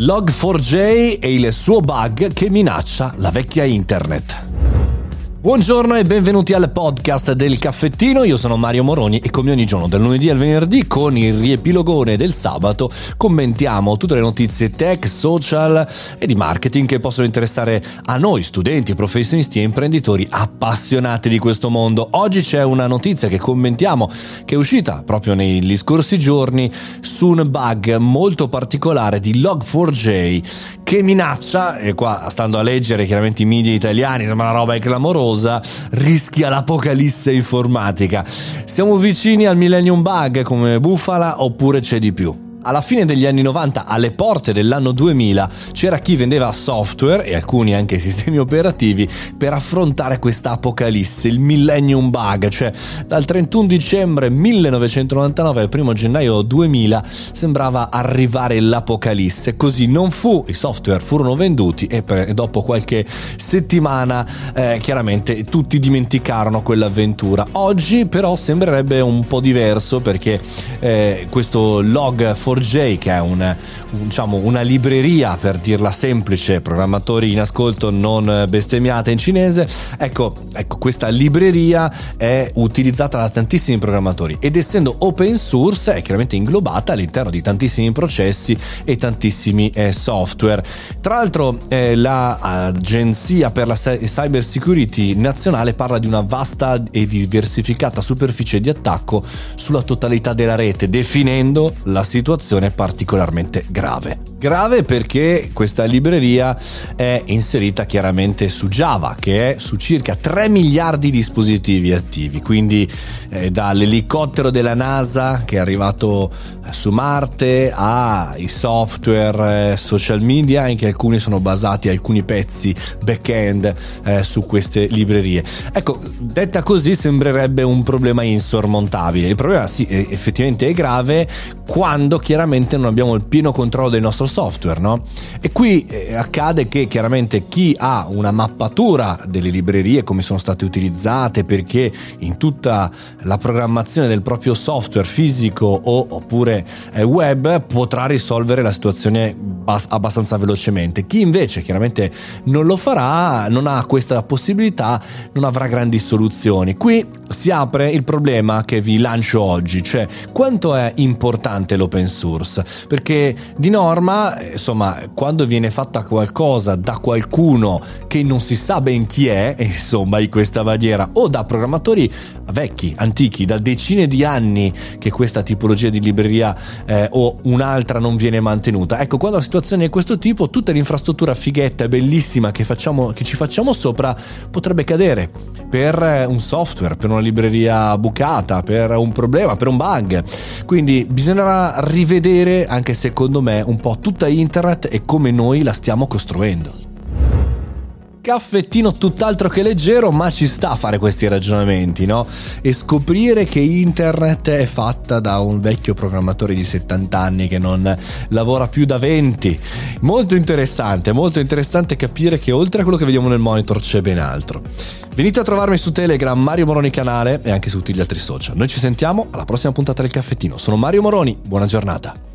Log4j e il suo bug che minaccia la vecchia internet. Buongiorno e benvenuti al podcast del caffettino, io sono Mario Moroni e come ogni giorno dal lunedì al venerdì con il riepilogone del sabato commentiamo tutte le notizie tech, social e di marketing che possono interessare a noi studenti, professionisti e imprenditori appassionati di questo mondo. Oggi c'è una notizia che commentiamo che è uscita proprio negli scorsi giorni su un bug molto particolare di Log4j che minaccia, e qua stando a leggere chiaramente i media italiani, sembra una roba clamorosa, rischia l'apocalisse informatica. Siamo vicini al Millennium Bug come bufala oppure c'è di più? Alla fine degli anni 90, alle porte dell'anno 2000, c'era chi vendeva software e alcuni anche sistemi operativi per affrontare questa apocalisse, il Millennium Bug, cioè dal 31 dicembre 1999 al 1 gennaio 2000 sembrava arrivare l'apocalisse. Così non fu, i software furono venduti e per, dopo qualche settimana eh, chiaramente tutti dimenticarono quell'avventura. Oggi però sembrerebbe un po' diverso perché eh, questo log 4J che è un, un, diciamo, una libreria per dirla semplice, programmatori in ascolto non bestemmiate in cinese, ecco, ecco questa libreria è utilizzata da tantissimi programmatori ed essendo open source è chiaramente inglobata all'interno di tantissimi processi e tantissimi eh, software. Tra l'altro eh, l'Agenzia per la Cyber Security nazionale parla di una vasta e diversificata superficie di attacco sulla totalità della rete, definendo la situazione situazione particolarmente grave. Grave perché questa libreria è inserita chiaramente su Java, che è su circa 3 miliardi di dispositivi attivi, quindi eh, dall'elicottero della NASA che è arrivato su Marte ai software eh, social media, anche alcuni sono basati alcuni pezzi back-end eh, su queste librerie. Ecco, detta così sembrerebbe un problema insormontabile. Il problema sì, effettivamente è grave quando chiaramente non abbiamo il pieno controllo del nostro software, no? E qui eh, accade che chiaramente chi ha una mappatura delle librerie, come sono state utilizzate, perché in tutta la programmazione del proprio software fisico o, oppure eh, web potrà risolvere la situazione bas- abbastanza velocemente. Chi invece chiaramente non lo farà, non ha questa possibilità, non avrà grandi soluzioni. Qui si apre il problema che vi lancio oggi, cioè quanto è importante l'open source, perché di norma, insomma, quando viene fatta qualcosa da qualcuno che non si sa ben chi è, insomma, in questa maniera, o da programmatori vecchi, antichi, da decine di anni che questa tipologia di libreria eh, o un'altra non viene mantenuta. Ecco, quando la situazione è questo tipo, tutta l'infrastruttura fighetta e bellissima che, facciamo, che ci facciamo sopra potrebbe cadere per un software, per una libreria bucata, per un problema, per un bug. Quindi bisognerà rivedere, anche secondo me, un po' tutta internet e come noi la stiamo costruendo caffettino tutt'altro che leggero, ma ci sta a fare questi ragionamenti, no? E scoprire che internet è fatta da un vecchio programmatore di 70 anni che non lavora più da 20. Molto interessante, molto interessante capire che oltre a quello che vediamo nel monitor c'è ben altro. Venite a trovarmi su Telegram, Mario Moroni canale e anche su tutti gli altri social. Noi ci sentiamo alla prossima puntata del caffettino. Sono Mario Moroni, buona giornata.